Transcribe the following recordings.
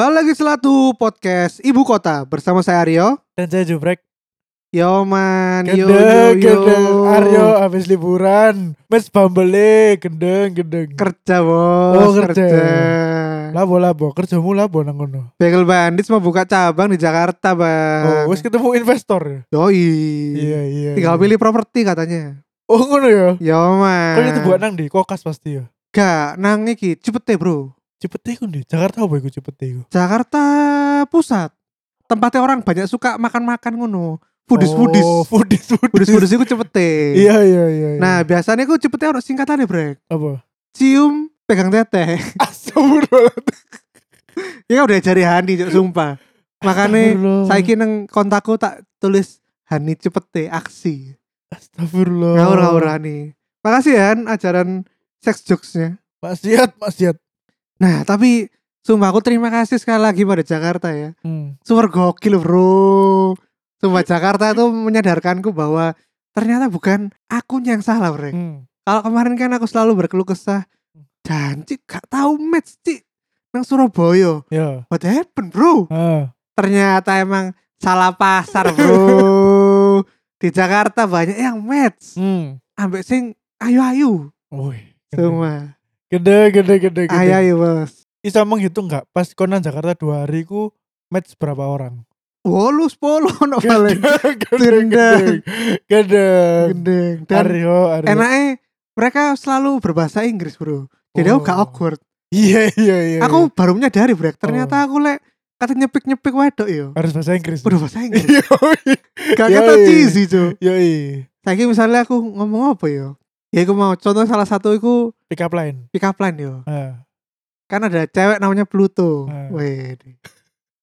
Kembali lagi selatu podcast Ibu Kota bersama saya Aryo. Dan saya Jubrek Yo man, yo yo Gendeng, yo. gendeng Aryo habis liburan Mes bambele Gendeng, gendeng Kerja bos, Oh, kerja. Labo, labo Kerjamu labo nang kono Bagel Bandits mau buka cabang di Jakarta bang. Oh, wis ketemu investor ya? Yoi. Iya, iya Tinggal iya. pilih properti katanya. Oh, ngono ya? Yo man. Kok itu buat nang di kokas pasti ya? Gak, nang iki Cipete bro. Cepete ku di Jakarta apa iku cepete iku? Jakarta Pusat. Tempatnya orang banyak suka makan-makan ngono. Foodies foodies. Oh, foodies, foodies Foodies foodies itu Cipete. Iya, iya, iya iya. Nah biasanya aku Cipete orang singkatannya brek. Apa? Cium pegang teteh. Astagfirullahaladzim Ya udah jari Hani sumpah. Makanya Astagfirullah. saiki nang kontakku tak tulis Hani cepete aksi. Astagfirullah Ngawur ngawur Hani. Makasih ya ajaran sex jokesnya. Maksiat, maksiat Nah tapi sumpah aku terima kasih sekali lagi pada Jakarta ya. hmm. Super gokil bro. Sumpah Jakarta itu menyadarkanku bahwa ternyata bukan akunya yang salah bro. Hmm. Kalau kemarin kan aku selalu berkeluh kesah. Janji gak tahu match cik. Nang Surabaya. Ya What happened bro? ah. ternyata emang salah pasar bro di Jakarta banyak yang match Hmm. ambek sing ayu-ayu semua Gede, gede, gede, gede. Ayu-ayu bos Bisa menghitung nggak? Pas konan Jakarta dua hari ku match berapa orang? wolu sepuluh no paling gendeng. gendeng dan Aryo, Aryo. enaknya mereka selalu berbahasa Inggris bro. Jadi aku gak Oh. awkward. Iya, iya, iya. aku baru menyadari bro ternyata Oh. aku lek kata nyepik-nyepik wedok yo harus bahasa Inggris. udah bahasa Inggris. Gak kata cheesy cuy yoi. Saiki misalnya aku ngomong apa yo ya aku mau contoh salah satu aku Pick up line. pick up line yo kan ada cewek namanya Pluto. Ah. Wih.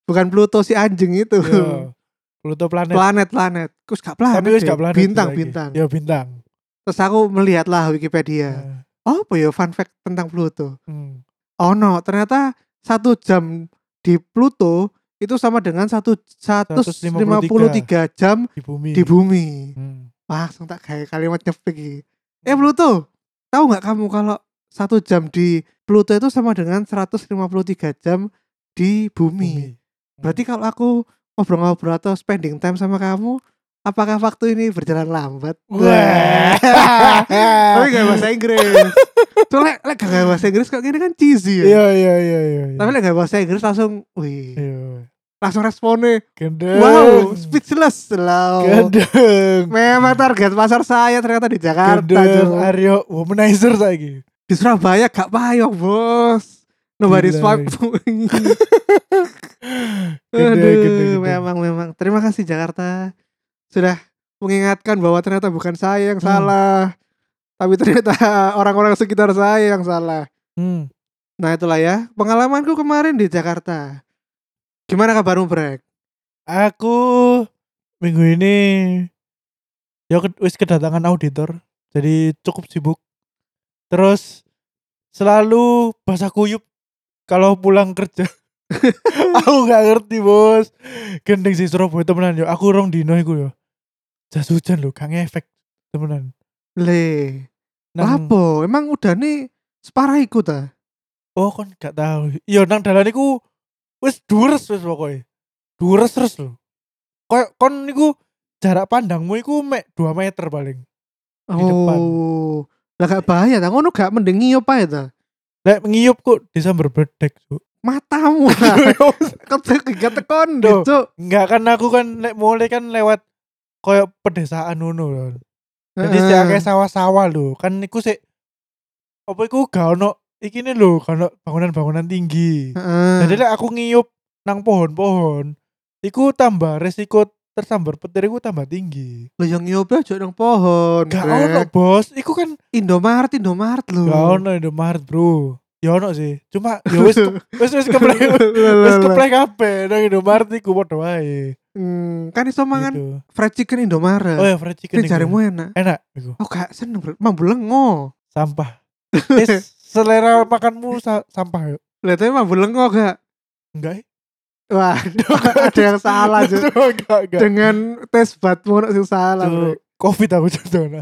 Bukan Pluto si anjing itu. yo. Pluto planet. planet planet. Kus gak planet. Tapi ya? gak planet. Bintang bintang. Ya bintang. Terus aku melihatlah Wikipedia. Oh apa ya fun fact tentang Pluto? hmm. Oh no, ternyata satu jam di Pluto itu sama dengan satu 153 jam Di bumi. di bumi. Hmm. Wah, langsung tak kayak kalimat nyepik. Eh Pluto, tahu nggak kamu kalau satu jam di Pluto itu sama dengan 153 jam di bumi. Berarti kalau aku ngobrol-ngobrol atau spending time sama kamu, apakah waktu ini berjalan lambat? Wah. Tapi gak bahasa Inggris. Soalnya lek gak bahasa Inggris kok gini kan cheesy ya. Iya, iya, iya, iya. iya. Tapi lek gak bahasa Inggris langsung, wih, Iya. Langsung responnya, Gendeng. wow, speechless loh. Gendeng. Memang target pasar saya ternyata di Jakarta. Gendeng. Aryo womanizer saiki. Di Surabaya gak payung bos. Nobody Gila, swipe. Gede, Aduh, gede, gede. memang memang. Terima kasih Jakarta sudah mengingatkan bahwa ternyata bukan saya yang Hmm. salah, tapi ternyata orang-orang sekitar saya yang salah. Hmm. Nah itulah ya pengalamanku kemarin di Jakarta. Gimana kabarmu Brek? Aku minggu ini ya wis kedatangan auditor, jadi cukup sibuk. Terus selalu basah kuyup kalau pulang kerja. aku gak ngerti bos. Gendeng sih Surabaya temenan yo. Aku rong dino iku yo. Jas hujan lho, gak ngefek temenan. Le, Nang- apa? Emang udah nih separah iku ta? Oh kon gak tahu. Iya nang dalan iku wis dures wis pokoke. Dures terus lho. Kayak kon niku jarak pandangmu iku mek 2 meter paling. Di depan. Oh, lah gak bahaya ta? Ngono gak mending ngiyup ae ta? Lek ngiyup kok disamber bedek, Cuk. Matamu gak tekon. Cuk. Enggak kan aku kan lek mulai kan lewat koyo pedesaan ngono lho. Jadi sik akeh sawah-sawah lho. Kan niku sik apa iku gak ono iki lho, gak ono bangunan-bangunan tinggi. Heeh. Jadi lek aku ngiyup nang pohon-pohon, iku tambah resiko tersambar petir iku tambah tinggi. Lah yang nyoba aja nang pohon. Gak Brek. ono bos, iku kan Indomaret, Indomaret lho. gak ono Indomaret bro. Ya ono sih, cuma ya wis wis wis keplek wis keplek kabeh nang Indomaret iku padha wae. Hmm, kan iso mangan Gitu. fried chicken Indomaret. Oh ya fried chicken Ini jarimu enak. Enak iku. Oh gak seneng bro. Mambu lengo. Sampah. Wis selera makanmu sa- sampah yuk. Lihat aja mambu lengo gak? Enggak. eh? Wah, ada yang salah Cuk. enggak, enggak. Dengan tes batmu ono sing salah. Bro. Covid aku contohnya.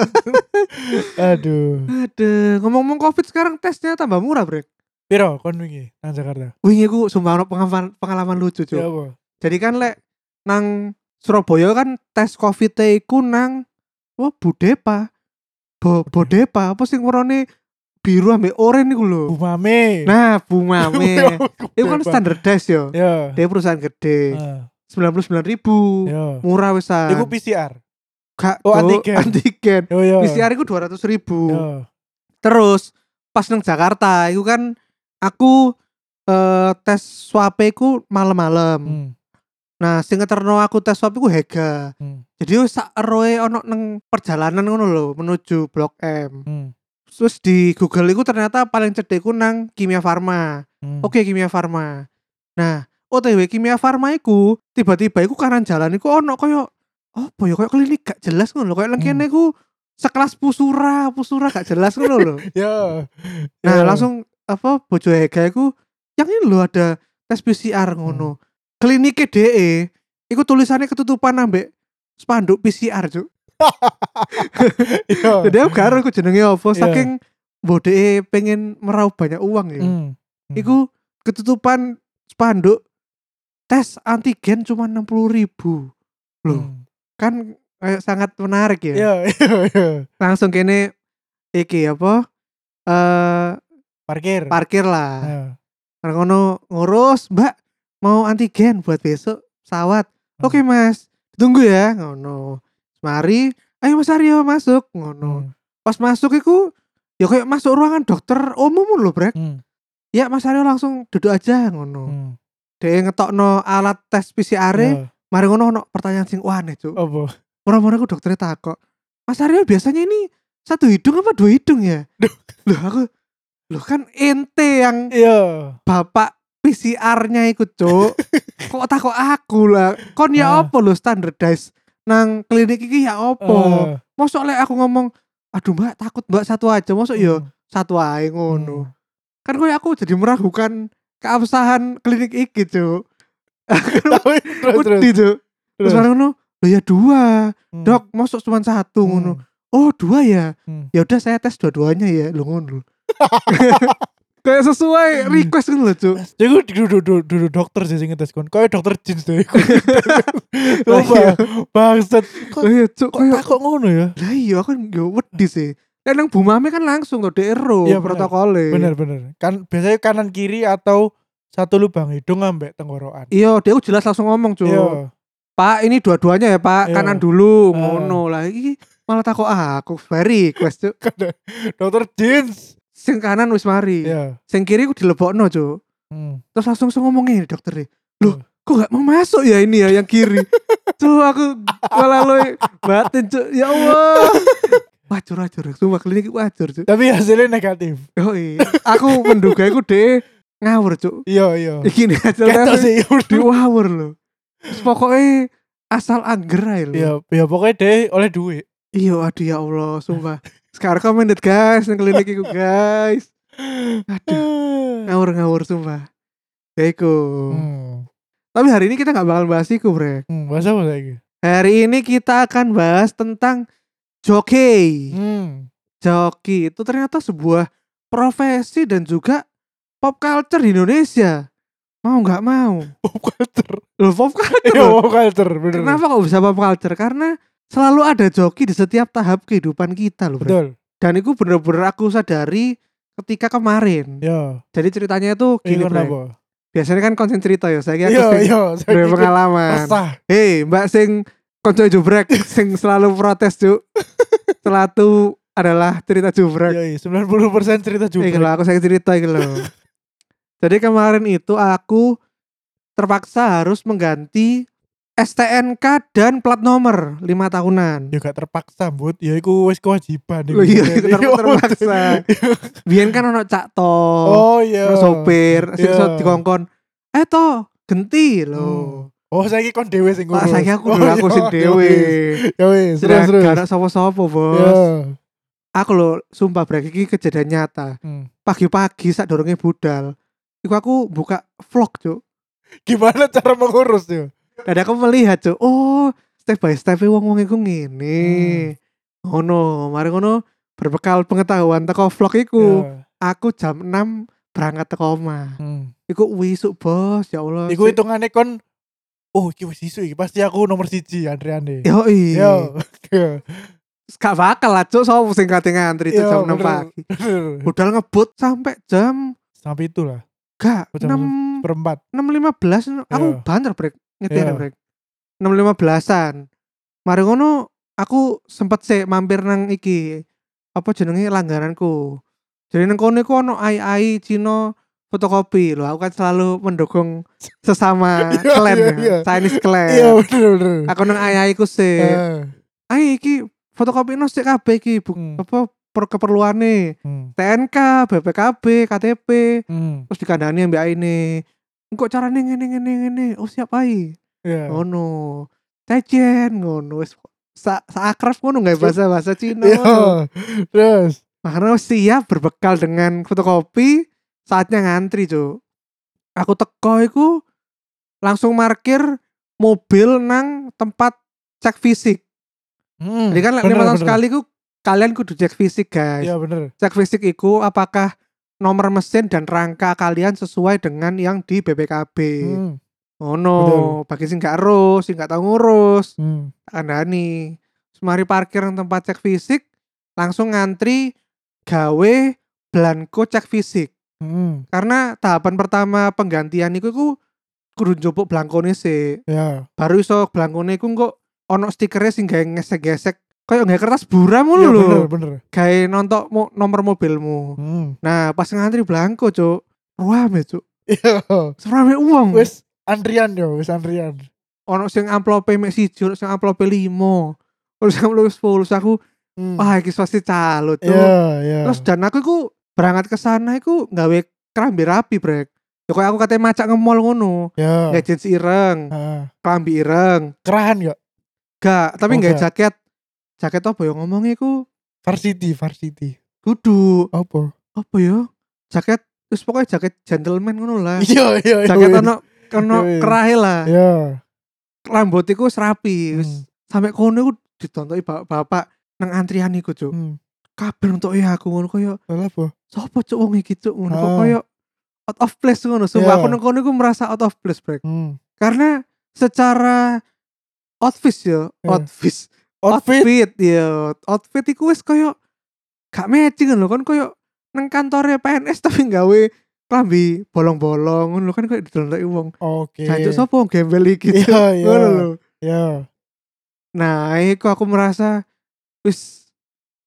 Aduh. Aduh, ngomong-ngomong Covid sekarang tesnya tambah murah, Brek. Piro kon wingi nang Jakarta? wingi ku sumpah ono pengalaman pengalaman lucu Ya cuk apa? jadi kan lek nang Surabaya kan tes covid iku nang oh Budepa Bo, Bodepa apa sing warnane biru ambek oranye iku lho Bu Mame. nah Bu Mame itu kan standardized yo Ya. dia perusahaan gede Ah, sembilan puluh sembilan ribu Ya. murah wisan Iku PCR. Gak, Oh, antigen. antigen Yo yo. PCR iku dua ratus ribu terus pas nang Jakarta itu kan aku eh, tes swab ku malam-malam Hmm. nah sing ngeterno aku tes swab iku Hega Hmm. jadi sak eroe ono nang perjalanan ngono lho menuju Blok M Hmm. Terus di Google itu ternyata paling cedek ku nang Kimia Farma Hmm. oke Kimia Farma nah OTW Kimia Farma iku tiba-tiba iku kanan jalan iku ono koyo apa ya koyo klinik gak jelas ngono koyo nang Hmm. iku sekelas pusura pusura gak jelas ngono lho Ya. Nah Ya. langsung apa bojo Hega iku yang ini loh ada tes PCR ngono. Hmm. Kliniknya DE iku tulisannya ketutupan ambek spanduk PCR cuk. Ya. Jadi aku gak aku jenenge apa Iya. saking bode pengen meraup banyak uang ya. Hmm. Iku ketutupan spanduk tes antigen cuma 60 ribu loh Hmm. kan kayak sangat menarik ya Ya, ya, ya. langsung kene iki apa eh Parkir. parkir lah. Karena ngono ngurus, Mbak, mau antigen buat besok pesawat. Hmm. Oke, Mas. Tunggu ya, ngono. Mari, ayo Mas Aryo masuk, ngono. Hmm. Pas masuk iku ya kayak masuk ruangan dokter umum loh, Brek. Hmm. Ya Mas Aryo langsung duduk aja ngono. Hmm. Dia ngetokno alat tes PCR, Ya. mari ngono ono pertanyaan sing aneh, Cuk. Apa? Orang-orang aku dokternya takut. Mas Aryo biasanya ini satu hidung apa dua hidung ya? Loh aku Loh kan ente yang Iya. bapak PCR-nya ikut cuk kok takut aku lah kon ya Ah. apa lo standardize nang klinik iki ya apa Eh, mosok lek aku ngomong aduh mbak takut mbak satu aja. Mosok ya hmm. satu aja ngono. Hmm. kan kok aku jadi meragukan keabsahan klinik iki cuk. Wedi cuk. Terus bareng ngono lo ya dua. Hmm. dok mosok cuma satu Hmm. ngono oh dua ya? Hmm. ya udah saya tes dua-duanya ya. Lo ngono kayak sesuai Hmm. request kan lo cuk Jadi gue duduk duduk duduk dokter sih sing ngetes kon. Kayak dokter jeans deh. Lah iya. Coba bangsat. Kok Lah iya cuk kok takut ngono ya? Lah iya aku kan yo wedi sih. Kan nang Bu Mame kan langsung DRO Iya, bener. protokolnya. Bener bener. Kan biasanya kanan kiri atau satu lubang hidung ambek tenggorokan. Iya, dia jelas langsung ngomong, Cuk. Iya. Pak, ini dua-duanya ya, Pak. Iya. Kanan dulu, Ah. ngono lah. Iki malah takut ah, aku very request. Dokter jeans. Sing kanan wis mari. Iya. Sing kiri ku dilebokno, Cuk. Hmm. Terus langsung langsung ngomong ini dokter Loh, Iya. kok gak mau masuk ya ini ya yang kiri? Cuk, aku malah lo batin, Cuk. Ya Allah. Wacur, wacur. Sumpah klinik wacur, Cuk. Tapi hasilnya negatif. Oh iya. Aku menduga iku deh ngawur, Cuk. Iya iya. Iki nih hasil Ketok tes sih. diwawur loh. Terus pokoknya asal angger aja loh. Iya, ya pokoknya deh oleh duit. Iya, aduh ya Allah, sumpah. Sekarang recommended guys, nang klinik iku guys. Aduh, ngawur-ngawur sumpah. Iku. Hmm. Tapi hari ini kita nggak bakal bahas iku, Bre. Hmm, bahasa apa lagi? Hari ini kita akan bahas tentang joki. Hmm. Joki itu ternyata sebuah profesi dan juga pop culture di Indonesia. Mau nggak mau? Pop culture. Loh, pop culture. Iya, loh. pop culture, bener. Kenapa kok bisa pop culture? Karena selalu ada joki di setiap tahap kehidupan kita loh. Betul. Dan itu bener-bener aku sadari ketika kemarin. Ya. Jadi ceritanya itu Ini gini Bre. kenapa? Biasanya kan konten cerita ya. Saya Iya, aku sing iya. saya ikut pengalaman. Hei, Mbak sing konco jubrek sing selalu protes, Cuk. Selatu adalah cerita jubrek. Iya, iya. 90% cerita. Iki loh, aku saya cerita iki loh. Jadi kemarin itu aku terpaksa harus mengganti STNK dan plat nomor lima tahunan. Ya gak terpaksa, Bud. Ya iku wis kewajiban. Loh iya, itu Iya, terpaksa. Biyen kan ono cak to, Oh iya. sopir, sing iso Iya. dikongkon. Eh to, genti Hmm. lho. Oh, saiki kon dhewe sing Pak ngurus. saya aku Oh, dulu aku iya, sing ya dhewe. Ya wis, terus terus. Gak ada sapa-sapa, Bos. Ya. Aku lho sumpah brek iki kejadian nyata. Hmm. Pagi-pagi sak dorongnya budal. Iku aku buka vlog, Cuk. Gimana cara mengurus ya? Dan aku melihat, Cuk. Oh, step by step wong-wong iku ngene. Hmm. Ngono, mari ngono berbekal pengetahuan teko vlog iku. Ya. Aku jam 6 berangkat teko omah. Hmm. Iku wisuk bos, ya Allah. Iku hitungane kon Oh, iki wis isu iki pasti aku nomor siji antriane. Yoi. Yo. Gak bakal lah cuk sopo sing kate ngantri cuk Iya, jam 6 bener. pagi. Budal ngebut sampai jam Sampai itu lah. gak Oh, jam 6 Perempat. 6.15 aku Iya. banter brek nyetir Iya. brek 6.15an mari ngono aku sempet sih mampir nang iki apa jenenge langgananku jadi nang kono iku ono ai-ai Cino fotokopi. Loh aku kan selalu mendukung sesama Iya, klan iya, ya, iya. Chinese clan Iya, bener bener. aku nang ai-ai ku sih Eh, ai iki fotokopi no sik kabeh iki Hmm. apa per keperluane. Hmm, TNK, BPKB, KTP, hmm. terus dikandani mbak ini engkau caranya ngene ngene ngene oh siap ae Iya. ngono cejen ngono wis sa, sa akrab ngono nggak bahasa bahasa Cina Iya. ngono Terus. makanya siap berbekal dengan fotokopi saatnya ngantri cuy aku teko iku langsung parkir mobil nang tempat cek fisik Hmm. jadi kan bener, lima tahun bener. sekali ku kalian kudu cek fisik guys Iya bener. cek fisik iku apakah nomor mesin dan rangka kalian sesuai dengan yang di BPKB. Hmm. Oh no, bagi sing gak urus, sing gak tau ngurus, Hmm. kandhani. Semari parkir tempat cek fisik, langsung ngantri gawe blanko cek fisik. Hmm. Karena tahapan pertama penggantian iku iku kudu njupuk blankone sih. Ya. Baru iso blankone iku kok ono stikernya sing gawe gesek-gesek kayak nggak kertas buram Iya lho. bener bener. Gawe nontok mo- nomor mobilmu. Hmm. Nah, pas ngantri blanko, Cuk. Ruame, Cuk. Iya. Serame uang. Wis antrian yo, wis antrian. Ono sing amplope mek siji, ono sing amplope 5. Ono sing amplope 10. Terus aku, Hmm. wah iki pasti calo, Cuk. Iya, iya. Terus dan aku iku berangkat ke sana iku nggawe kerambi rapi, Brek. Ya kayak aku katanya macak nge-mall ngono. Ya. Nggak jeans ireng, Heeh. kerambi ireng. Kerahan yo. Gak, tapi Oh, nggak. jaket. Jaket apa ya ngomongnya iku? Varsity, varsity. Kudu Apa? apa ya? Jaket terus pokoknya jaket gentleman ngono lah. Iya, iya, iya. Jaket wis. ono ono Iya, iya. kerahe lah. Iya. rambut iku wis rapi wis Hmm. sampai kono iku ditontoki bapak-bapak nang antrian iku cuk Hmm. kabeh untuk ya aku ngono koyo Lah apa? sapa cuk wong iki cuk ngono Ah. koyo out of place ngono sumpah Iya. aku nang kono iku merasa out of place break Hmm. karena secara outfit ya Iya. outfit Outfit. outfit ya outfit iku wis koyo gak matching lho kan koyo nang kantornya PNS tapi gawe klambi bolong-bolong ngono kan koyo didelok wong Oke. jancuk sapa wong gembel iki Cuk? Iya, iya. ngono lho Ya. Nah, iku aku merasa wis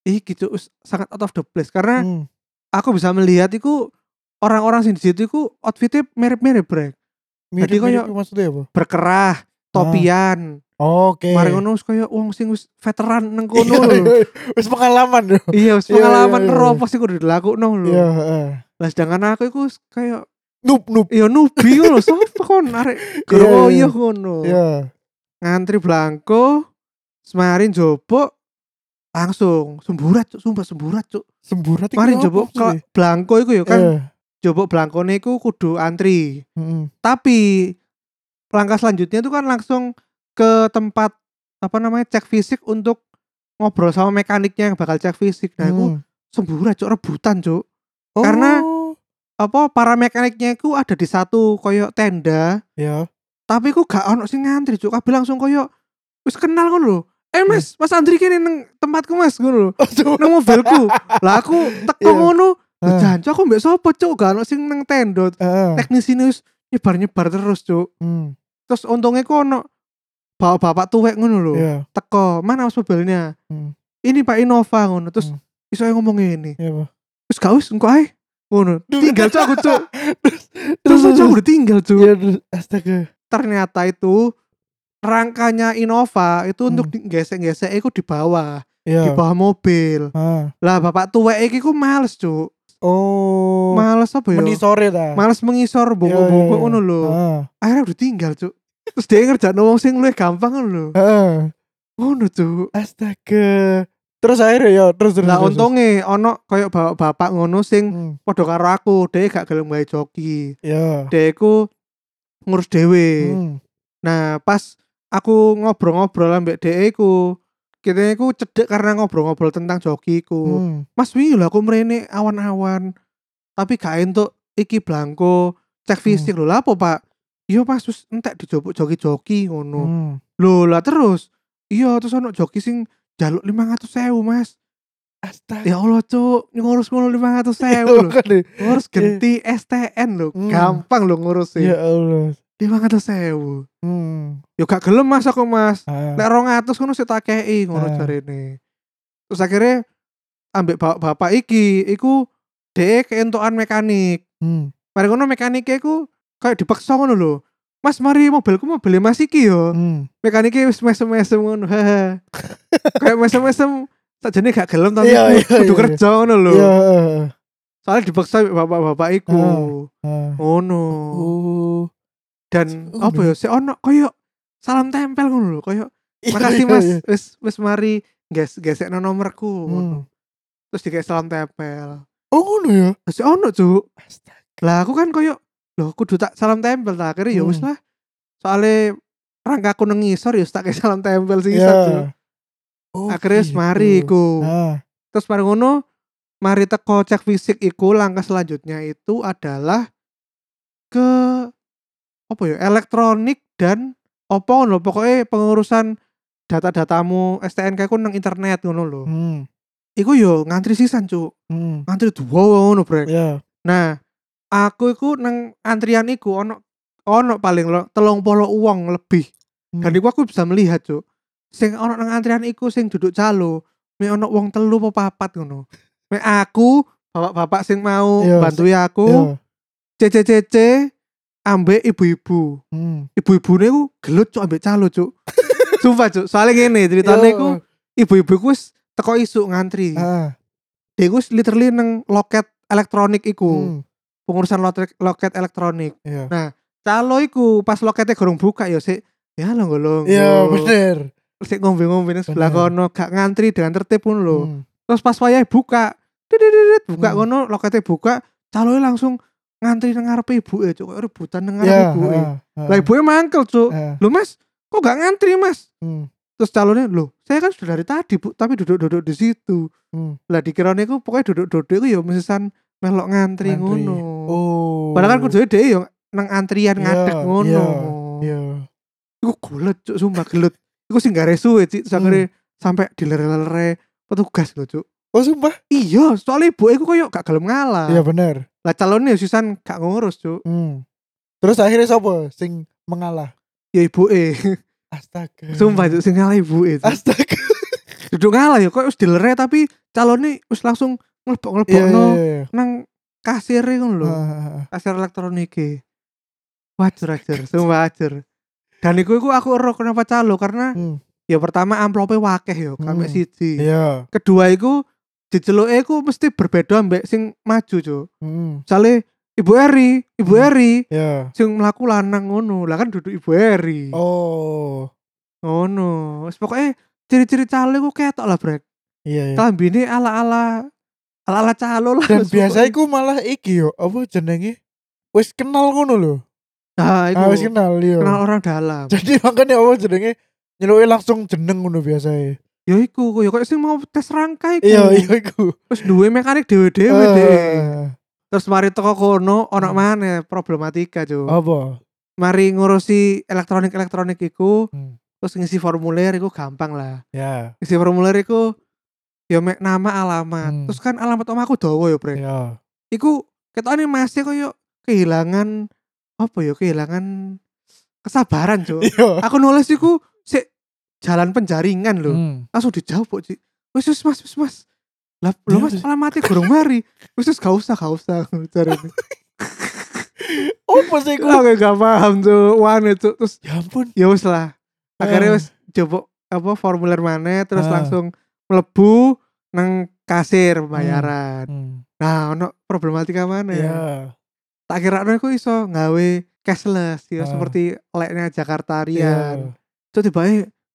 iki cuk wis sangat out of the place karena Hmm. aku bisa melihat iku orang-orang sing di situ iku outfitnya mirip-mirip brek Jadi Mirip-mirip kayak- maksudnya apa? berkerah topian Oke. mari ngono wis kaya wong sing wis veteran nang Iya, kono lho iya. Wis pengalaman yo. iya wis Iya, pengalaman iya, iya. ero apa sih kudu dilakukno lho Iya, heeh. lah sedangkan aku iku wis kaya Noob, noob. iya nubi ngono sapa kon arek Iya, groyo iya. ngono Iya. ngantri blanko semarin jopo langsung semburat cuk sumpah semburat cuk Semburat iki Mari jopo Blanko iku ya kan Iya. jopo Blankone iku kudu antri. Heeh. Tapi langkah selanjutnya itu kan langsung ke tempat apa namanya cek fisik untuk ngobrol sama mekaniknya yang bakal cek fisik. Nah, iku Hmm. semburat cuk rebutan cuk. karena- Oh. Apa para mekaniknya iku ada di satu koyo tenda, ya. tapi iku gak ono sing ngantri cuk. Kabeh langsung koyo wis kenal ngono lho. Eh Mas, Mas antri kene nang tempatku Mas ngono lho. Nang mobilku. Lah aku teko Iya. ngono. Ah. Jancu aku mbek sapa cuk gak ono sing nang tenda. Heeh. teknis ini wis nyebar-nyebar terus cuk Hmm. terus untungnya ku ono bapak-bapak tuwek ngono lho Iya. teko mana mas mobilnya Hmm. ini pak Innova ngono terus Hmm. iso ngomong ini Pak. terus gak wis engko ae ngono tinggal cuk aku cuk Terus terus aku udah tinggal cuk Iya, astaga. ternyata itu rangkanya Innova itu untuk Hmm. gesek-gesek itu di bawah di Iya. bawah mobil Ah. lah bapak tuwek iki ku males cuk Oh. males apa ya Meni sore ta. males mengisor Iya, iya, iya. ngono lho akhirnya udah tinggal cuk terus dia ngerjain wong sing luwih gampang ngono lho Heeh. ngono cuk Astaga. Terus akhirnya ya terus terus. lah terus. untunge ono koyo bapak-bapak ngono sing Hmm. padha karo aku dia gak gelem gawe joki Ya. dia iku ngurus dhewe Hmm. nah pas aku ngobrol-ngobrol ambek dia iku kita iku cedek karena ngobrol-ngobrol tentang joki iku Hmm. mas wingi lho aku mrene awan-awan tapi gak entuk iki blanko cek fisik lho lah apa Pak iya Mas terus entek dijopuk joki-joki ngono Hmm. lho lah terus iya terus ono joki sing jaluk 500.000 Mas Astaga. ya Allah cuk ngurus ngono 500.000 Ya lho ngurus ganti STN lho Hmm. gampang lho ngurus Ya Allah. 500.000 Hmm. yo gak gelem Mas aku Mas Ah. Lek 200 ngono sik tak kei ngono Ah. jarene. Terus akhirnya ambek bapak, bapak iki iku dhek keentukan mekanik. Hmm. Mari ngono mekaniknya iku kayak dipaksa ngono lho. Mas mari mobilku mobil Mas iki yo. Hmm. Mekaniknya wis mesem-mesem ngono. kayak mesem-mesem sakjane gak gelem tapi Iya, iya, kudu iya. kerja ngono lho. Ya. Soalnya dipaksa bapak-bapak iku. Ah. Ngono. Oh. Dan Oh, apa ya sik ono koyo salam tempel ngono lho koyo Iya, makasih iya, mas iya. wis wis mari ges gesekno nomorku. Hmm. terus dikasih salam tempel Oh ngono ya. terus ono cuk Astaga. lah aku kan koyo loh kudu tak salam tempel tak akhirnya ya wis Hmm. lah soalnya rangkaku nang ngisor ya wis tak salam tempel sih Ya. Oh, akhirnya wis gitu. mari iku Ah. terus mari ngono mari teko cek fisik iku langkah selanjutnya itu adalah ke apa ya elektronik dan opo ngono pokoknya pengurusan data-datamu STNK ku nang internet ngono lho Hmm. iku yo ngantri sisan cuk Hmm. ngantri dua ngono brek Ya. nah aku iku nang antrian iku ono ono paling lo telung polo uang lebih Hmm. dan iku aku bisa melihat cuk sing ono nang antrian iku sing duduk calo me ono uang telu apa papat ngono me aku bapak-bapak sing mau Iya, bantu aku Ya. CCCC ambek ibu-ibu Hmm. ibu-ibune ku gelut cuk ambek calo cuk sumpah cuk soalnya ngene ceritanya Ya. iku ibu-ibu ku teko isuk ngantri Ah. dia ku literally nang loket elektronik iku Hmm. Pengurusan loket, loket elektronik Ya. calo iku pas loketnya gorong buka ya sik ya lo golong Iya bener. sik ngombe-ngombe nang sebelah kono gak ngantri dengan tertib pun lho Hmm. terus pas wayahe buka didididit buka Hmm. kono loketnya buka calo langsung ngantri nang ngarepe ibu e cuk rebutan nang ngarepe Ya. ibu e ah, ah. lah ibu mangkel cuk Ah. lo mas kok gak ngantri mas Hmm. terus calonnya loh saya kan sudah dari tadi bu tapi duduk-duduk di situ Hmm. lah dikiranya aku pokoknya duduk-duduk itu ya mesisan melok ngantri, Ngantri. ngono Oh. padahal kan kudu deh yo nang antrian Iya, ngadeg ngono iya, Iya. iku gulet cuk sumpah gelut iku sing gak resuwe cik terus Hmm. sampai dilere-lere petugas lho cuk Oh sumpah. iya soalnya ibu iku koyo gak gelem ngalah Iya bener. lah calonnya sisan gak ngurus cuk Hmm. Terus akhirnya siapa sing mengalah? ya ibu e Astaga. sumpah cuk sing ngalah ibu e. Astaga. duduk ngalah ya kok wis dilere tapi calonnya wis langsung ngelebok-ngelebok Iya iya iya. nang kasir lho Ah, ah, ah. kasir elektronik e. wajar wajar sumpah wajar dan iku iku aku ero kenapa calo karena Hmm. ya pertama amplopnya wakeh yo Hmm. siji Iya. kedua iku diceluke iku mesti berbeda mbek sing maju cuk Hmm. misalnya ibu Eri ibu Hmm. Eri Iya. sing melaku lanang ngono lah kan duduk ibu Eri Oh. ngono wis pokoknya ciri-ciri calo iku ketok lah brek Iya iya. kelambine ala-ala ala-ala calo lah Dan biasa iku malah iki yo, apa jenenge? Wis kenal ngono lho. nah iku Ah wis kenal yo. kenal orang dalam Jadi makanya apa jenenge nyeluke langsung jeneng ngono biasa ya iku koyo koyo sing mau tes rangka iku Iya iya iku. terus duwe mekanik dhewe-dhewe deh Eh, terus mari teko kono ono Hmm. maneh problematika cuy Apa? mari ngurusi elektronik elektronik iku Hmm. terus ngisi formulir iku gampang lah Ya. ngisi formulir iku ya mek nama alamat Hmm. terus kan alamat omahku dawa ya bre Ya. iku ketokane masih koyo kehilangan apa ya kehilangan kesabaran cuy Iya. aku nulis iku sik jalan penjaringan loh Hmm. langsung dijawab kok Ci. wis wis mas wis mas lah lo Ya mas alamatnya kurang mari wis wis gak usah gak usah cari ini Apa sih aku gak paham tuh wane tuh terus Ya ampun. ya wis lah akhirnya Ah. wis coba apa formulir mana terus Ah. langsung melebu nang kasir pembayaran Hmm. nah ono problematika mana ya Ya. tak kira aku iso gawe cashless ya Ah. seperti leknya Jakarta Iya. Rian terus tiba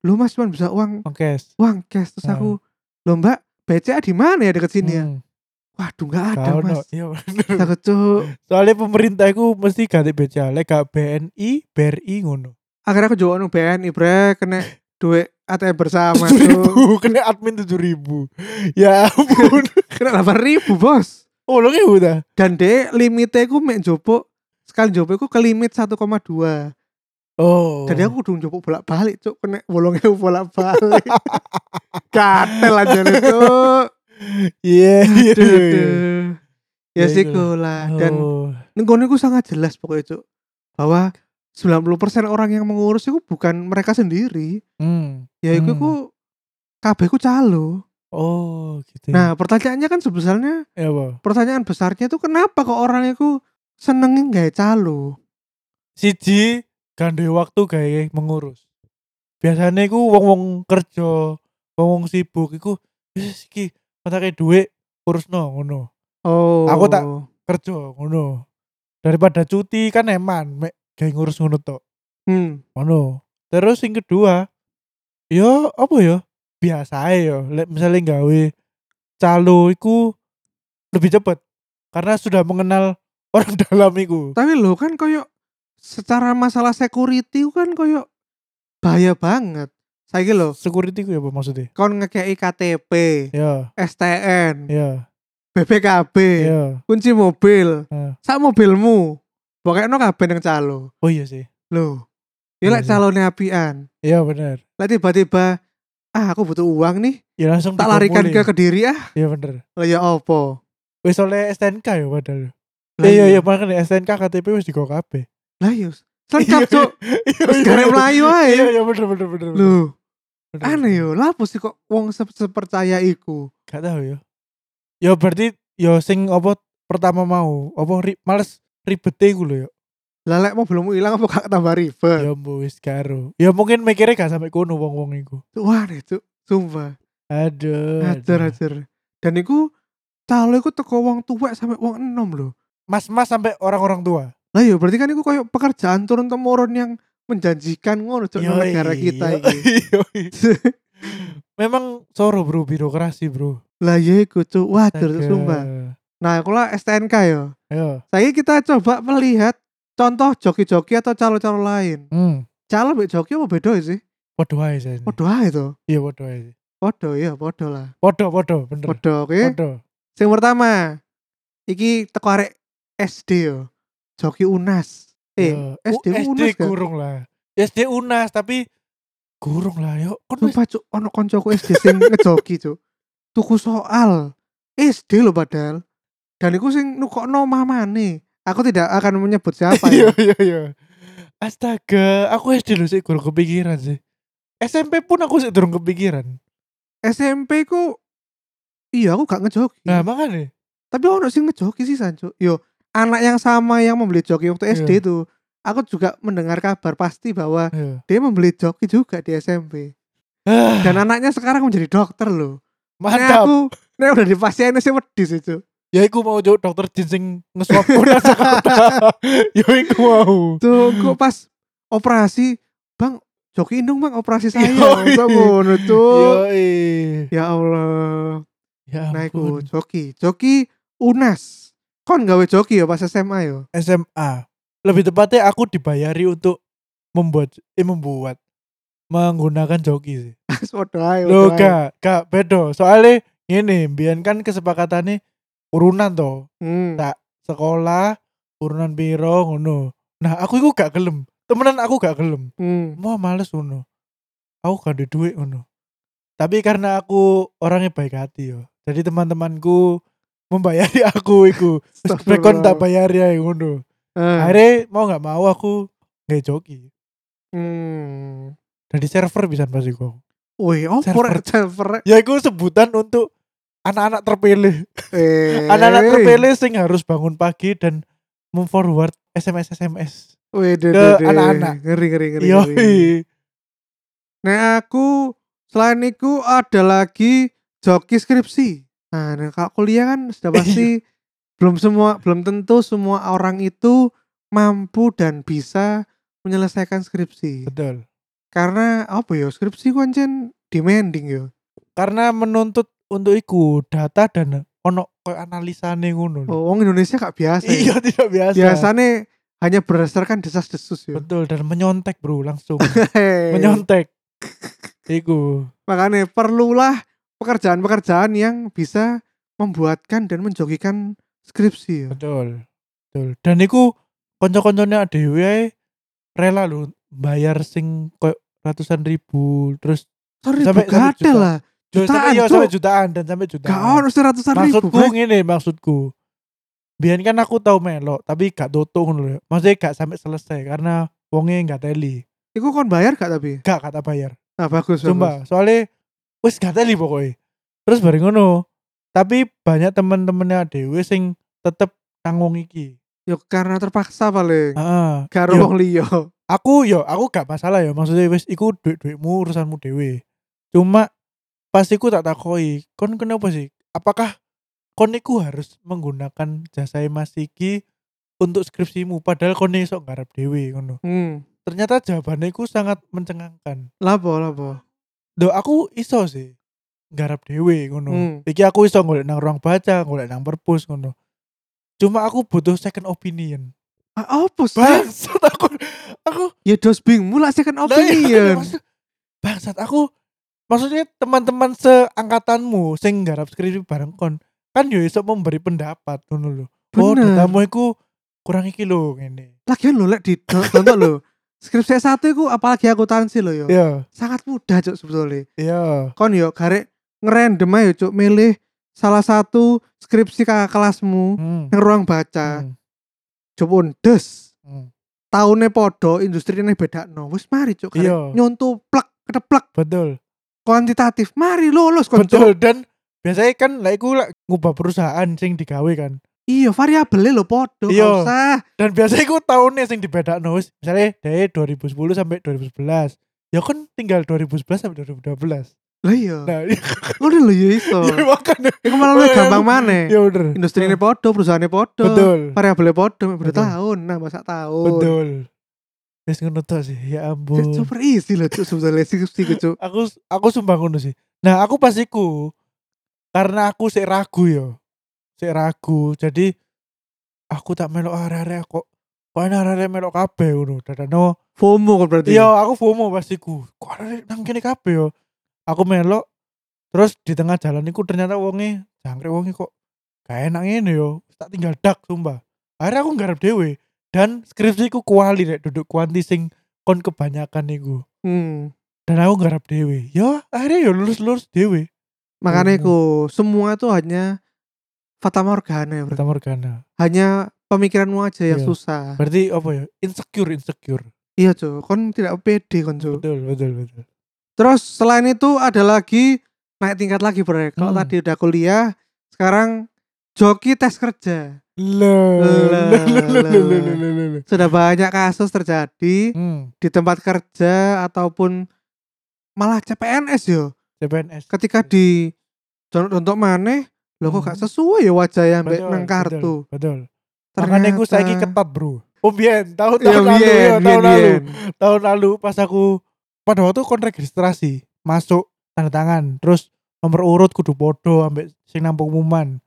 lu mas cuma bisa uang Oke. uang cash terus Ah. aku lo mbak BCA di mana ya deket sini ya Hmm. waduh nggak ada ono. mas Iya bener. aku cuk Soalnya pemerintah iku mesti ganti BCA, lek gak BNI, BRI ngono. akhirnya aku jual BNI bre kena duit ATM bersama Tujuh tuh kena admin tujuh ribu. Ya ampun. kena delapan ribu bos Wolong ewu ta. dan dek limitnya ku mek jopo sekali jopo ku ke limit 1,2 Oh. jadi aku kudu jopo bolak balik cuk kena bolongnya bolak balik katel aja nih cuk Iya, iya. Aduh. ya Ya, sih itu. lah dan Oh. Nengkono itu sangat jelas pokoknya cuk bahwa 90% orang yang mengurus itu bukan mereka sendiri Hmm. ya itu Hmm. ku kabeh ku calo Oh, gitu. ya. nah pertanyaannya kan sebenarnya ya apa? pertanyaan besarnya itu kenapa kok orang itu senengin gak calo Siji gandhe waktu gawe mengurus. Biasanya iku wong-wong kerja, wong-wong sibuk iku wis iki matake dhuwit urusno ngono. oh Aku tak- Kerja ngono. Daripada cuti kan eman mek gawe ngurus ngono tok. hmm. Ngono. Terus yang kedua, yo apa ya? Biasa yo. Lek misalnya gawe calo iku lebih cepet karena sudah mengenal orang dalam iku. tapi lo kan koyo secara masalah security kan koyo bahaya banget saya lo Security ku ya apa maksudnya? kon ngekei KTP Ya, STN ya, BPKB ya. kunci mobil Eh. sak mobilmu pokoknya no kabeh yang calo Oh iya sih. Loh, ya Iya lek calonnya apian. Iya bener. Lek tiba-tiba ah aku butuh uang nih, Ya langsung tak larikan ke. Kediri ah. Iya bener. Lah ya opo? Wis oleh STNK ya padahal. Lah iya iya makanya STNK KTP wis digo kabeh. Lah yo. Lengkap cuk. Iya Terus gare melayu Iya ae. iya bener bener bener. bener. Loh, aneh yo. Lah sih kok wong se sepercaya iku? Gak tahu ya. Ya berarti ya sing apa pertama mau apa ri, males ribete iku lho ya. Lah lek mobilmu hilang apa gak tambah ribet? Ya mbok wis karo. Ya mungkin mikirnya gak sampai kono wong-wong iku. Wah deh cuk. Sumpah. Aduh. Hajar aduh. hajar. Dan iku calo iku teko wong tuwek sampai wong enom lho. Mas-mas sampai orang-orang tua. Lah yo berarti kan iku koyo pekerjaan turun temurun yang menjanjikan ngono Yoi, negara kita iki. Memang soro bro birokrasi bro. Lah ya iku cuk. Wajar sumpah. Nah, kalau STNK ya. Ayo. Saya kita coba melihat contoh joki-joki atau calo-calo lain. Hmm. Calo mbek joki apa beda sih? Podo ae saya. Podo ae to. Iya podo ae. Podo ya, podo lah. Podo podo bener. Podo oke. Podo. Sing pertama, iki teko arek SD yo. Joki Unas. Eh, Ya. SD U- SD Unas gak? gurung lah. SD Unas tapi gurung lah yuk. Kon Sumpah cuk, ono koncoku SD sing ngejoki cuk. Tuku soal SD lo padahal. Dan iku sing nukokno mamane. Aku tidak akan menyebut siapa Iya ya. iya iya. Astaga, aku SD lho sih gurung kepikiran sih. SMP pun aku sih durung kepikiran. SMP ku iya aku gak ngejoki. Nah, makanya Tapi ono sing ngejoki sih Sancho. Yo, anak yang sama yang membeli joki waktu SD Iya. itu, aku juga mendengar kabar pasti bahwa Iya. dia membeli joki juga di SMP. Ah, Dan anaknya sekarang menjadi dokter loh. Mantap. aku nah udah di pasien sih wedis itu. Ya iku mau jauh dokter ginseng ngeswap kota Jakarta. ya iku mau. Tuh, kok pas operasi, Bang, joki dong Bang operasi saya. Ngono tuh. Yoi. Ya Allah. Ya Nah, iku ampun. joki, joki Unas. Kon gawe joki ya pas SMA yo. SMA. Lebih tepatnya aku dibayari untuk membuat eh membuat menggunakan joki sih. Podo ae. Loh gak, gak bedo. Soalnya ini, biar kan kesepakatannya urunan toh. Hmm. Tak sekolah, urunan biro, ngono. Nah aku itu gak gelem. Temenan aku gak gelem. Hmm. Mau males ngono. Aku gak ada duit ngono. Tapi karena aku orangnya baik hati yo. Jadi teman-temanku membayari aku iku. Astagfirullah. tak bayar ya ngono. Eh. Akhirnya mau gak mau aku nggak joki. Hmm. Dari server bisa pas iku. Wih, opo Server. server. Ya iku sebutan untuk anak-anak terpilih. Eh. Anak-anak terpilih sing harus bangun pagi dan memforward SMS SMS. Wih, de, ke anak-anak. Ngeri ngeri ngeri. ngeri. Nah, aku selain itu ada lagi joki skripsi. Nah, nah kalau kuliah kan sudah pasti belum semua belum tentu semua orang itu mampu dan bisa menyelesaikan skripsi. Betul. Karena apa ya skripsi anjen demanding ya. Karena menuntut untuk iku data dan ono koyo analisane ngono. Oh, wong Indonesia gak biasa. ya. Iya tidak biasa. Biasanya hanya berdasarkan desas-desus ya. Betul dan menyontek bro langsung. Menyontek. Iku. Makanya perlulah pekerjaan-pekerjaan yang bisa membuatkan dan menjogikan skripsi ya. Betul. Betul. Dan iku kanca-kancane dhewe rela lho bayar sing koyo ratusan ribu terus Sorry, Sampai- sampai juta. lah. Jutaan, Cuk. sampai jutaan dan sampai jutaan. Gak sih ratusan ribu. maksudku ngene maksudku. Biar kan aku tau melok tapi gak toto ngono lho. Maksudnya gak sampai selesai karena wonge gak teli. Iku kon bayar gak tapi? Gak kata bayar. Nah, bagus. Sumpah, soalnya wis gak teli pokoknya. Terus bareng ngono. Tapi banyak temen-temennya dhewe sing tetep nanggung iki. Yo karena terpaksa paling. Heeh. Karo Yo, wong liya. aku yo aku gak masalah ya maksudnya wis iku duit-duitmu urusanmu dewe cuma pas iku tak takoi kon kenapa sih apakah kon iku harus menggunakan jasa Mas Iki untuk skripsimu padahal kon iso garap dewe ngono Hmm. ternyata jawabannya iku sangat mencengangkan Lapo lapo. do aku iso sih garap dewe ngono Hmm. iki aku iso golek nang ruang baca golek nang perpus ngono cuma aku butuh second opinion Ah, apa sih? bangsat aku aku Ya dos bingung lah second iya, opinion. maksud- Bangsat aku maksudnya teman-teman seangkatanmu sing garap skripsi bareng kon kan yo iso memberi pendapat ngono lho. Oh, datamu iku kurang iki lho ngene. Lagian lo lek di contoh lo. Skripsi satu iku apalagi akuntansi lo yo. Iya, Sangat mudah cuk sebetulnya. iya. Kon yo garek ngerandom aja cuk milih salah satu skripsi kakak kelasmu Hmm. yang ruang baca. hmm, Coba des. hmm. Tahunnya podo, industri ini beda no. Wis mari cuk Iya. nyontoh plek kedeplek Betul. Kuantitatif. Mari lulus kon Betul dan biasanya kan lah iku lah ngubah perusahaan sing digawe kan. Iya, variabelnya lo podo. Iya. Usah. Dan biasanya iku tahunnya sing dibedakno wis misalnya dari 2010 sampai 2011. Ya kan tinggal 2011 sampai 2012. Lah iya. Nah, Ngono lho ya iso. ya makanya. Malah lebih iya. gampang maneh. Ya bener. Industri ini podo, perusahaannya podo. Betul. Variabelnya podo, Betul. tahun, nambah sak tahun. Betul. Wis ngono tok sih. Ya ampun. Super easy loh cuk skripsi ku cuk. Aku aku sumpah ngono sih. Nah, aku pas iku karena aku sik ragu yo. Sik ragu. Jadi aku tak melok arek-arek kok kok ana arek melok kabeh ngono. Dadano FOMO kan berarti. iya aku FOMO pas iku. Kok arek nang kene kabeh yo. Aku melok terus di tengah jalan iku ternyata wonge jangkrik wonge kok gak enak ngene yo. Tak tinggal dak sumpah. Akhirnya aku nggarap dhewe dan skripsiku kuali rek duduk kuanti sing kon kebanyakan iku. Hmm. dan aku garap dewe ya akhirnya ya lulus lulus dewe Makanya iku semua itu hanya fata morgana ya, bro. pertama Morgana Hanya pemikiranmu aja yang Iya. susah. berarti apa ya insecure insecure Iya cuk, kon tidak pede kon cuk. betul betul betul Terus selain itu ada lagi naik tingkat lagi bro. Kalau Hmm. tadi udah kuliah, sekarang joki tes kerja. Sudah banyak kasus terjadi hmm di tempat kerja ataupun malah CPNS yo. CPNS Ketika di contoh maneh lo kok gak Hmm. sesuai ya wajahnya mbak Betul, nang kartu. betul, betul. makanya aku saiki Ternyata- ketat bro oh biyen tahun Iya, tahun lalu ya, tahun lalu tahun lalu pas aku pada waktu kon registrasi masuk tanda tangan terus nomor urut kudu podo ambek sing nang pengumuman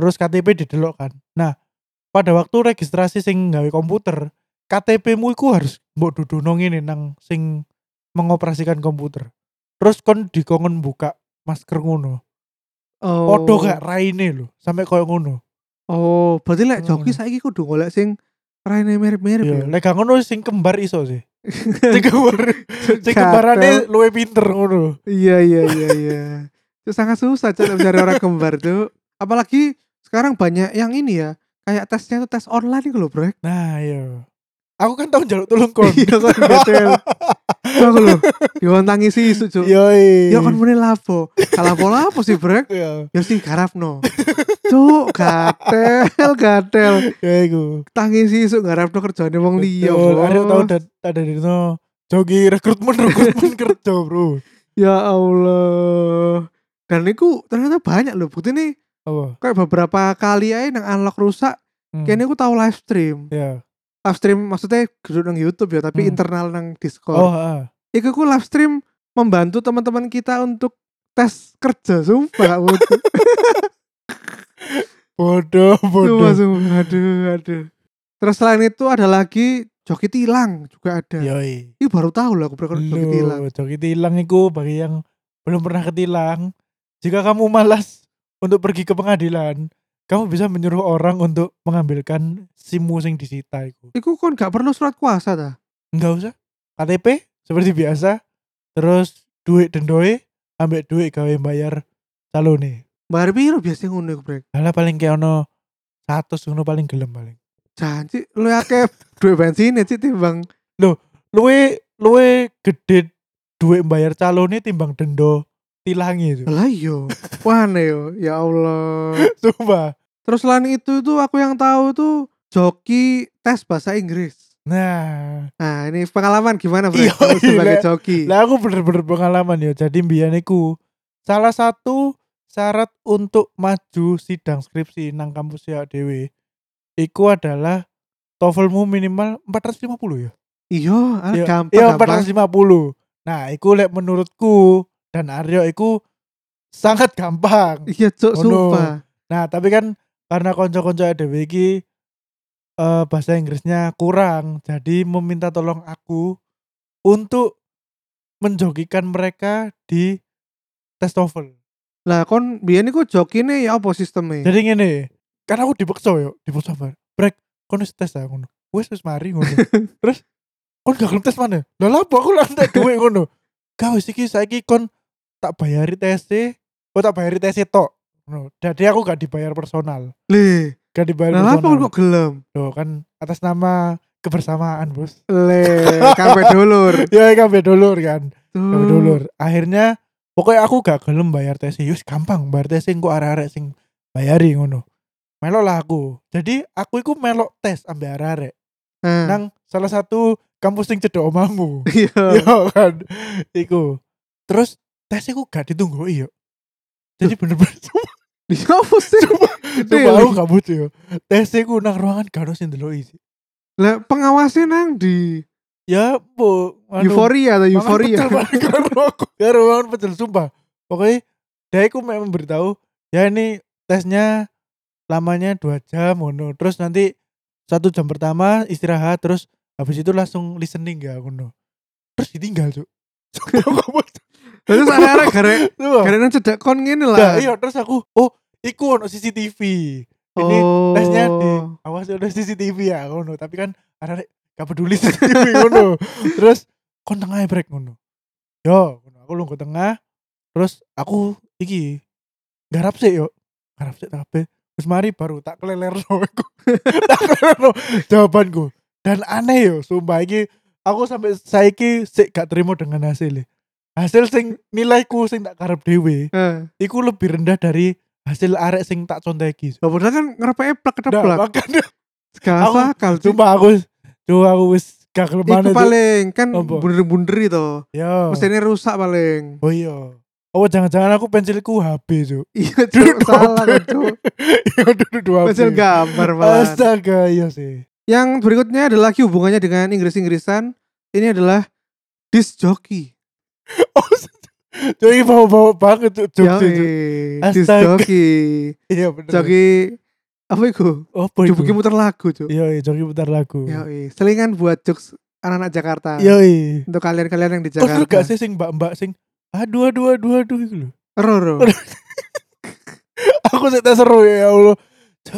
terus KTP didelok kan nah pada waktu registrasi sing gawe komputer KTP-mu iku harus mbok dudono ngene nang sing mengoperasikan komputer terus kon dikongkon buka masker ngono Oh. podo gak raine lho sampai koyo ngono Oh, berarti lek joki saiki kudu golek sing raine mirip-mirip ya ya. lek gak ngono sing kembar iso sih sing kembar sing kembarane luwe pinter ngono Iya iya iya iya. Itu sangat susah cok mencari orang kembar tuh. Apalagi sekarang banyak yang ini ya. Kayak tesnya tuh tes online gitu loh, Bro. Nah, iya. Aku kan tau njaluk tulung kon. Iya kan betul. Aku loh dikontangi sih isu cok. Yoi. Ya kan muni lapo. Kalah pola apa sih, Bro? Iya. Ya sih garapno. Cuk, gatel, gatel. Ya iku. Tangi sih isu garapno kerjane wong liya. Arek tau ada di no. Jogi rekrutmen rekrutmen kerja, Bro. Ya Allah. Dan itu ternyata banyak loh. Bukti nih Apa? kayak beberapa kali aja nang unlock rusak. Hmm. Kayaknya aku tahu live stream. Ya. live stream maksudnya gede nang YouTube ya tapi Hmm. internal nang Discord. Oh, heeh. Iku ku live stream membantu teman-teman kita untuk tes kerja sumpah bodoh. Bodoh, sumpah, sumpah. aduh aduh terus selain itu ada lagi joki tilang juga ada Yoi. ini baru tahu loh aku pernah joki tilang joki tilang iku bagi yang belum pernah ketilang. Jika kamu malas untuk pergi ke pengadilan, kamu bisa menyuruh orang untuk mengambilkan SIMmu sing disita iku. Iku kon gak perlu surat kuasa ta? Enggak usah. KTP seperti biasa. Terus duit dendoe ambek duit gawe bayar calone. Bayar piro biasanya ngono iku, Brek? Alah paling kayak ono 100 ngono paling gelem paling. Janji lu akeh duit bensin ya timbang Luwe luwe gede duit bayar calone timbang dendo tilangi itu. lah yo. Wah yo, ya Allah. Sumpah. Terus selain itu tuh aku yang tahu tuh joki tes bahasa Inggris. Nah, Nah, ini pengalaman gimana, Bro? Iya, Kamu sebagai iya. joki. lah aku bener-bener pengalaman ya. Jadi mbiyen iku salah satu syarat untuk maju sidang skripsi nang kampus ya dewe iku adalah TOEFLmu minimal 450 ya. Iya, ah, Iya, gampang, Iya gampang. 450. Nah, iku lek menurutku dan Aryo iku sangat gampang. Iya, cuk, Oh, no. sumpah. Nah, tapi kan karena konco-konco dewe iki eh, bahasa Inggrisnya kurang, jadi meminta tolong aku untuk menjogikan mereka di tes TOEFL. Lah kon biyen iku jokine ya apa sistemnya? Jadi ngene, kan aku dipaksa yo, dipaksa bar. Brek, kon wis tes aku ngono. Wis wis mari ngono. Terus kon gak gelem tes mana? Lah apa aku lah tak duwe ngono. Gak wis iki saiki kon tak bayari tes oh tak bayari tes tok. Ngono. Jadi aku gak dibayar personal. Le, Gak dibayar apa personal. kok gelem? Loh kan atas nama kebersamaan, Bos. Le, kabeh dulur. ya kabeh dulur kan. Kabeh Tuh. dulur. Akhirnya pokoknya aku gak gelem bayar tes Yus gampang bayar tes kok arek-arek sing bayari ngono. Melok lah aku. Jadi aku iku melok tes ambek arek-arek Nah, nang salah satu kampus sing cedok omamu. iya. Yo kan. Iku. Terus tes iku gak ditunggu iyo. Jadi bener-bener Di apa sih? Coba aku gak butuh yo. Tes iku nang ruangan gak sing ndeloki sih. Lah pengawasnya nang di Ya, bu, anu, euforia atau euforia. Karo mangan pecel sumpah. Pokoknya dia aku memang memberitahu ya ini tesnya lamanya dua jam ngono. Terus nanti satu jam pertama istirahat terus habis itu langsung listening ya ngono. Terus ditinggal, Cuk. Terus Sumpah. gare nang cedak kon ngene Nah, lah. iya terus aku oh iku ono CCTV. Ini Oh. tesnya di awas udah CCTV ya ngono. Tapi kan ada gak peduli CCTV ngono. Terus kon tengah break ngono. Yo ngono, aku lungguh tengah. Terus aku iki garap sih yo. Garap sih tapi terus mari baru tak keleler no aku tak keleler no jawabanku. Dan aneh yo sumpah. Iki aku sampai saiki sik gak terima dengan hasil hasil sing nilaiku sing tak karep dewe Eh, iku lebih rendah dari hasil arek sing tak conteki lah padahal kan ngerepeke plek kedeplak. makanya Gak aku- akal. Cuma aku Cuma aku wis gak kelemahan Iku paling kan bunder-bunder itu. Yo. Mesinnya rusak paling. Oh iya. Oh jangan-jangan aku pensilku HP cuk. Iya, Cuk, salah kan, Cuk. Iya duduk dua HP. Pensil gambar malah. Astaga iya sih. Yang berikutnya adalah lagi hubungannya dengan Inggris-Inggrisan. Ini adalah disc jockey. Oh jadi bawa-bawa banget cuk. disc Astaga. jockey. Iya bener. Joki apa itu? Oh boy. Joki muter lagu, Cuk. Iya iya joki putar lagu. Ya, selingan buat jokes anak-anak Jakarta. Iya iya. Untuk kalian-kalian yang di Oh Jakarta. gak sih sing mbak-mbak sing aduh aduh aduh aduh itu loh. Roro. Aku sih seru ya Allah.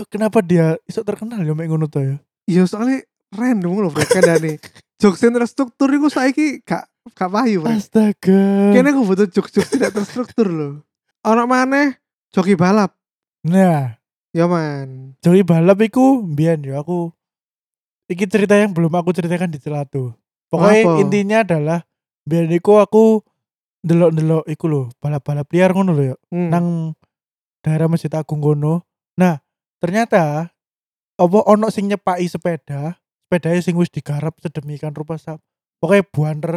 Kenapa dia iso terkenal ya mek ngono to ya? Iya soalnya random loh mereka dani. Jokes yang terstruktur itu saiki gak payu, Brek. Astaga. Kayaknya aku butuh jokes-jokes tidak terstruktur loh. Ono mana? Joki balap. Nah, Ya man. Joki balap iku mbiyen ya aku iki cerita yang belum aku ceritakan di Celatu. Pokoknya Apa? intinya adalah mbiyen iku aku ndelok-ndelok iku lho, balap-balap liar ngono lho ya, Hmm. nang daerah Masjid Agung kono. Nah, ternyata apa ono sing nyepaki sepeda, sepedanya sing wis digarap sedemikian rupa sa- pokoknya buanter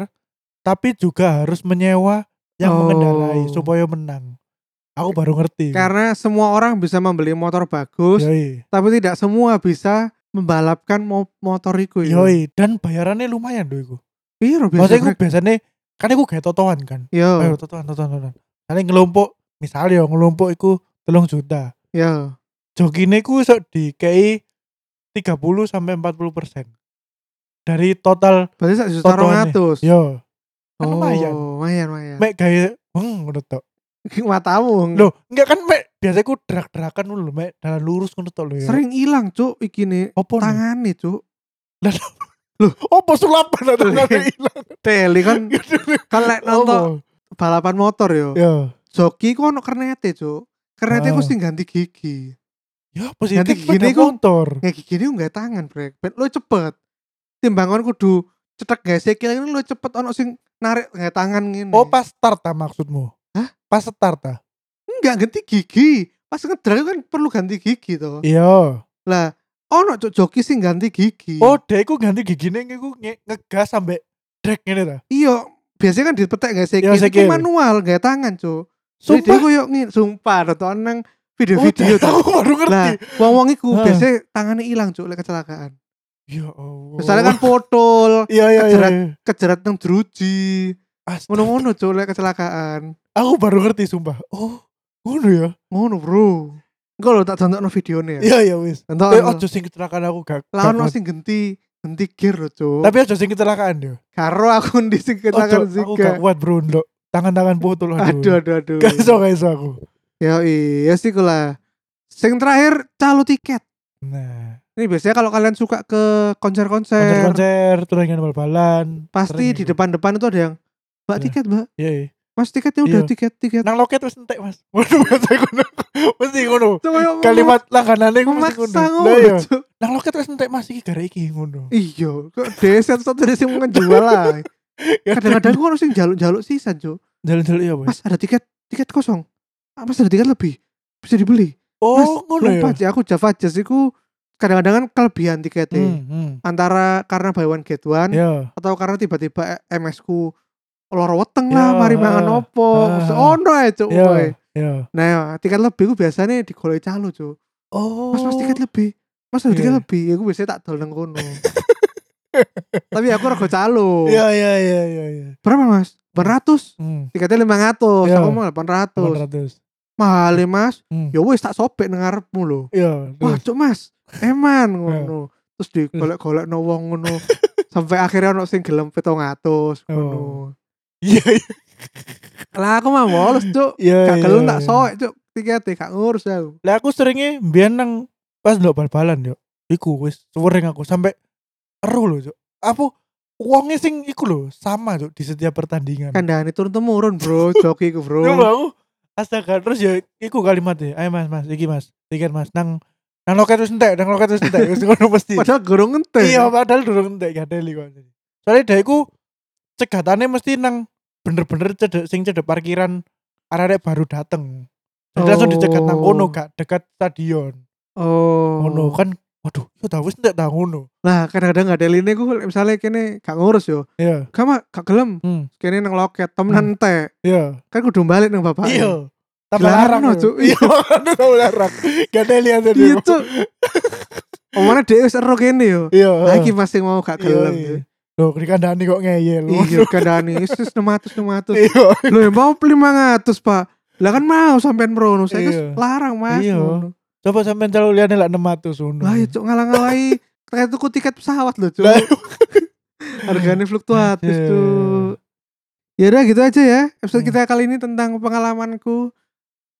tapi juga harus menyewa yang Oh. mengendarai supaya menang. Aku baru ngerti. Karena semua orang bisa membeli motor bagus, Yoi. tapi tidak semua bisa membalapkan mo motor iku ya. Yoi, dan bayarannya lumayan doh iku. Iya, biasa. Maksudnya iku biasanya kan iku kayak totoan kan. Yo, Ayo totoan totoan totoan. Kali ngelompok misalnya ngelompok iku telung juta. yo. Jogine iku iso dikei 30 sampai 40 persen dari total Berarti sak juta Totoannya. 200. yo kan oh, lumayan. lumayan, lumayan. mek gawe hmm ngono tok. matamu Loh, enggak kan mek biasa ku drak-drakan dulu mek dalan lurus ngono tok lho ya. sering hilang cuk iki nih? tangane cuk Opo sulapan atau Loh, kan ilang. teli kan kan lek nonton balapan motor yo Ya. joki ku ono kernete cuk kernete ku Ah. sing ganti gigi Ya positif Nanti sepeda gini ku- motor. ya gigi ini nggak tangan brek ben lo cepet timbangan kudu cetek sikil ini lo cepet ono sing narik nggak tangan gini Oh pas start ah maksudmu? Hah? Pas start ah? enggak ganti gigi pas ngedrive kan perlu ganti gigi toh Iya. lah ono cuk joki sing ganti gigi Oh, dia iku ganti gigine iku nge- ngegas sampai drag ngene ta. iya biasanya kan dipetek sikil Iya, itu manual gak tangan dia Sumpah. koyo ngin sumpah nonton nang Oh, video-video aku tuh. baru ngerti. Lah, wong-wong iku biasanya tangannya hilang cuk lek kecelakaan. Ya Allah. Misalnya kan potol, Iya iya iya. kejerat- iya. kejerat nang jeruji. Ngono-ngono cuk lek kecelakaan. Aku baru ngerti sumpah. Oh, ngono ya. Ngono, Bro. Engko lho tak tonton videone ya. Iya iya wis. Tonton. Eh ojo sing kecelakaan aku gak. Ono kuat. sing genti genti gear lho cuk. Tapi ojo sing kecelakaan yo. karo aku di sing kecelakaan aku gak kuat bro ndok. Tangan-tangan botol Aduh aduh aduh. Gak iso gak iso aku. Ya iya sih kula. Sing terakhir calo tiket. Nah, Ini biasanya kalau kalian suka ke konser-konser, konser-konser, turungan bal-balan. pasti di itu. depan-depan itu ada yang Mbak Iya. tiket, Mbak. Iya, iya. Mas tiketnya udah Iya. tiket tiket. Nang loket wis entek, Mas. Waduh, mesti ngono. Mesti ngono. Yuk, Kalimat langganane ku mesti ngono. ngono. Lah iya. Nang loket wis entek Mas iki gara iki ngono. Iya, kok deset satu dari sing menjual lah. Kadang-kadang orang sing jaluk-jaluk sisa, Cuk. jalan-jalan iya, Mas. Mas ada tiket tiket kosong. Ah, Mas ada tiket lebih. Bisa dibeli. Mas, Oh, ngono ya. Cik, aku Java Jazz iku kadang-kadang kan kelebihan tiketnya. Hmm, hmm. Antara karena buy one get one Ya. atau karena tiba-tiba MS ku loro weteng Ya, lah mari mangan ah, opo. ah. Ono ae, Cuk. Ya. woy. Ya. Nah, tiket lebih ku biasanya digolek calo, Cuk. Oh. Mas mas tiket lebih. Mas ada tiket Iya. lebih. Ya gue biasanya tak dol nang kono. Tapi aku rego calo. Iya, iya, iya, iya, iya. Berapa, Mas? 400. Hmm. Tiketnya 500, Iya. aku mau 800. 800. Mahal ya, Mas. Hmm. Ya wis tak sobek nang ngarepmu lho. Iya. Wah, cuk Mas. Eman ngono. Terus digolek-golek no wong ngono. Sampai akhirnya ono sing gelem 700 ngono. Oh. Iya, iya. Lah aku mah bolos, Cuk. Iya. Gak iya, tak iya. soek, Cuk. Tiketnya gak ngurus aku. Lah aku seringnya biyen nang pas ndelok bal-balan yo. Iku wis sering aku sampai eru lho, Cuk. Apa uangnya sing iku lho sama, Cuk, di setiap pertandingan. Kandhane turun temurun, Bro. Joki ku, Bro. Aku astaga terus ya iku kalimatnya. Ayo Mas, Mas, iki Mas. Tiket Mas nang nang loket wis entek, nang loket wis entek. Wis ngono mesti. Padahal gorong ngente. Iya, padahal durung entek gak teli kok. Soalnya dia iku cegatane mesti nang bener-bener cedek sing cedek parkiran arek baru dateng. Jadi langsung dicegat nang kono Oh. gak dekat stadion. Oh. Ngono kan waduh, yo tak wis entek tak ngono. Lah kadang-kadang gak ada line ku misalnya kene gak ngurus yo. Iya. Gak mah gak gelem. Hmm. Kene nang loket temenan ente. Iya. Kan kudu balik nang bapak. Iya. Tambah Dilarang larang no. Cuk. Iya, tambah larang. Gak teli aja Iya, Cuk. Omane dhewe wis ero kene yo. Iya. Iki masih mau gak Iya, gelem. iya. Loh, di kandani kok ngeyel. Iya kandani wis 600 600. Iya. Lho ya mau 500, Pak. Lah kan mau sampean Prono, saya Iya. larang Mas. Iya. Coba sampean calon liane lah 600 ngono. Lah ya cuk ngalang-ngalai kayak tuku tiket pesawat loh, Cuk. Lah, Harganya fluktuatif, Iya. Cuk. Ya udah gitu aja ya. Episode Hmm. kita kali ini tentang pengalamanku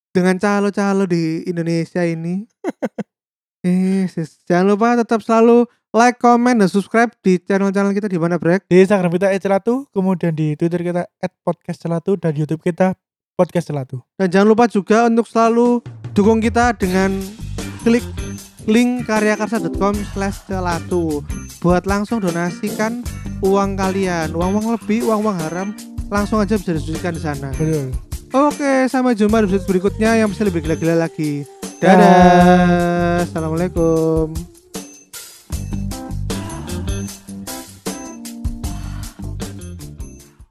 dengan calo-calo di Indonesia ini. eh, sis. jangan lupa tetap selalu like, comment, dan subscribe di channel-channel kita di mana Brek. di Instagram kita @celatu, kemudian di Twitter kita @podcastcelatu dan YouTube kita podcast celatu. Dan jangan lupa juga untuk selalu dukung kita dengan klik link karyakarsa.com slash celatu. Buat langsung donasikan uang kalian uang-uang lebih uang-uang haram langsung aja bisa disucikan di sana. Betul. oke sampai jumpa di episode berikutnya yang bisa lebih gila-gila lagi. Dadah. Assalamualaikum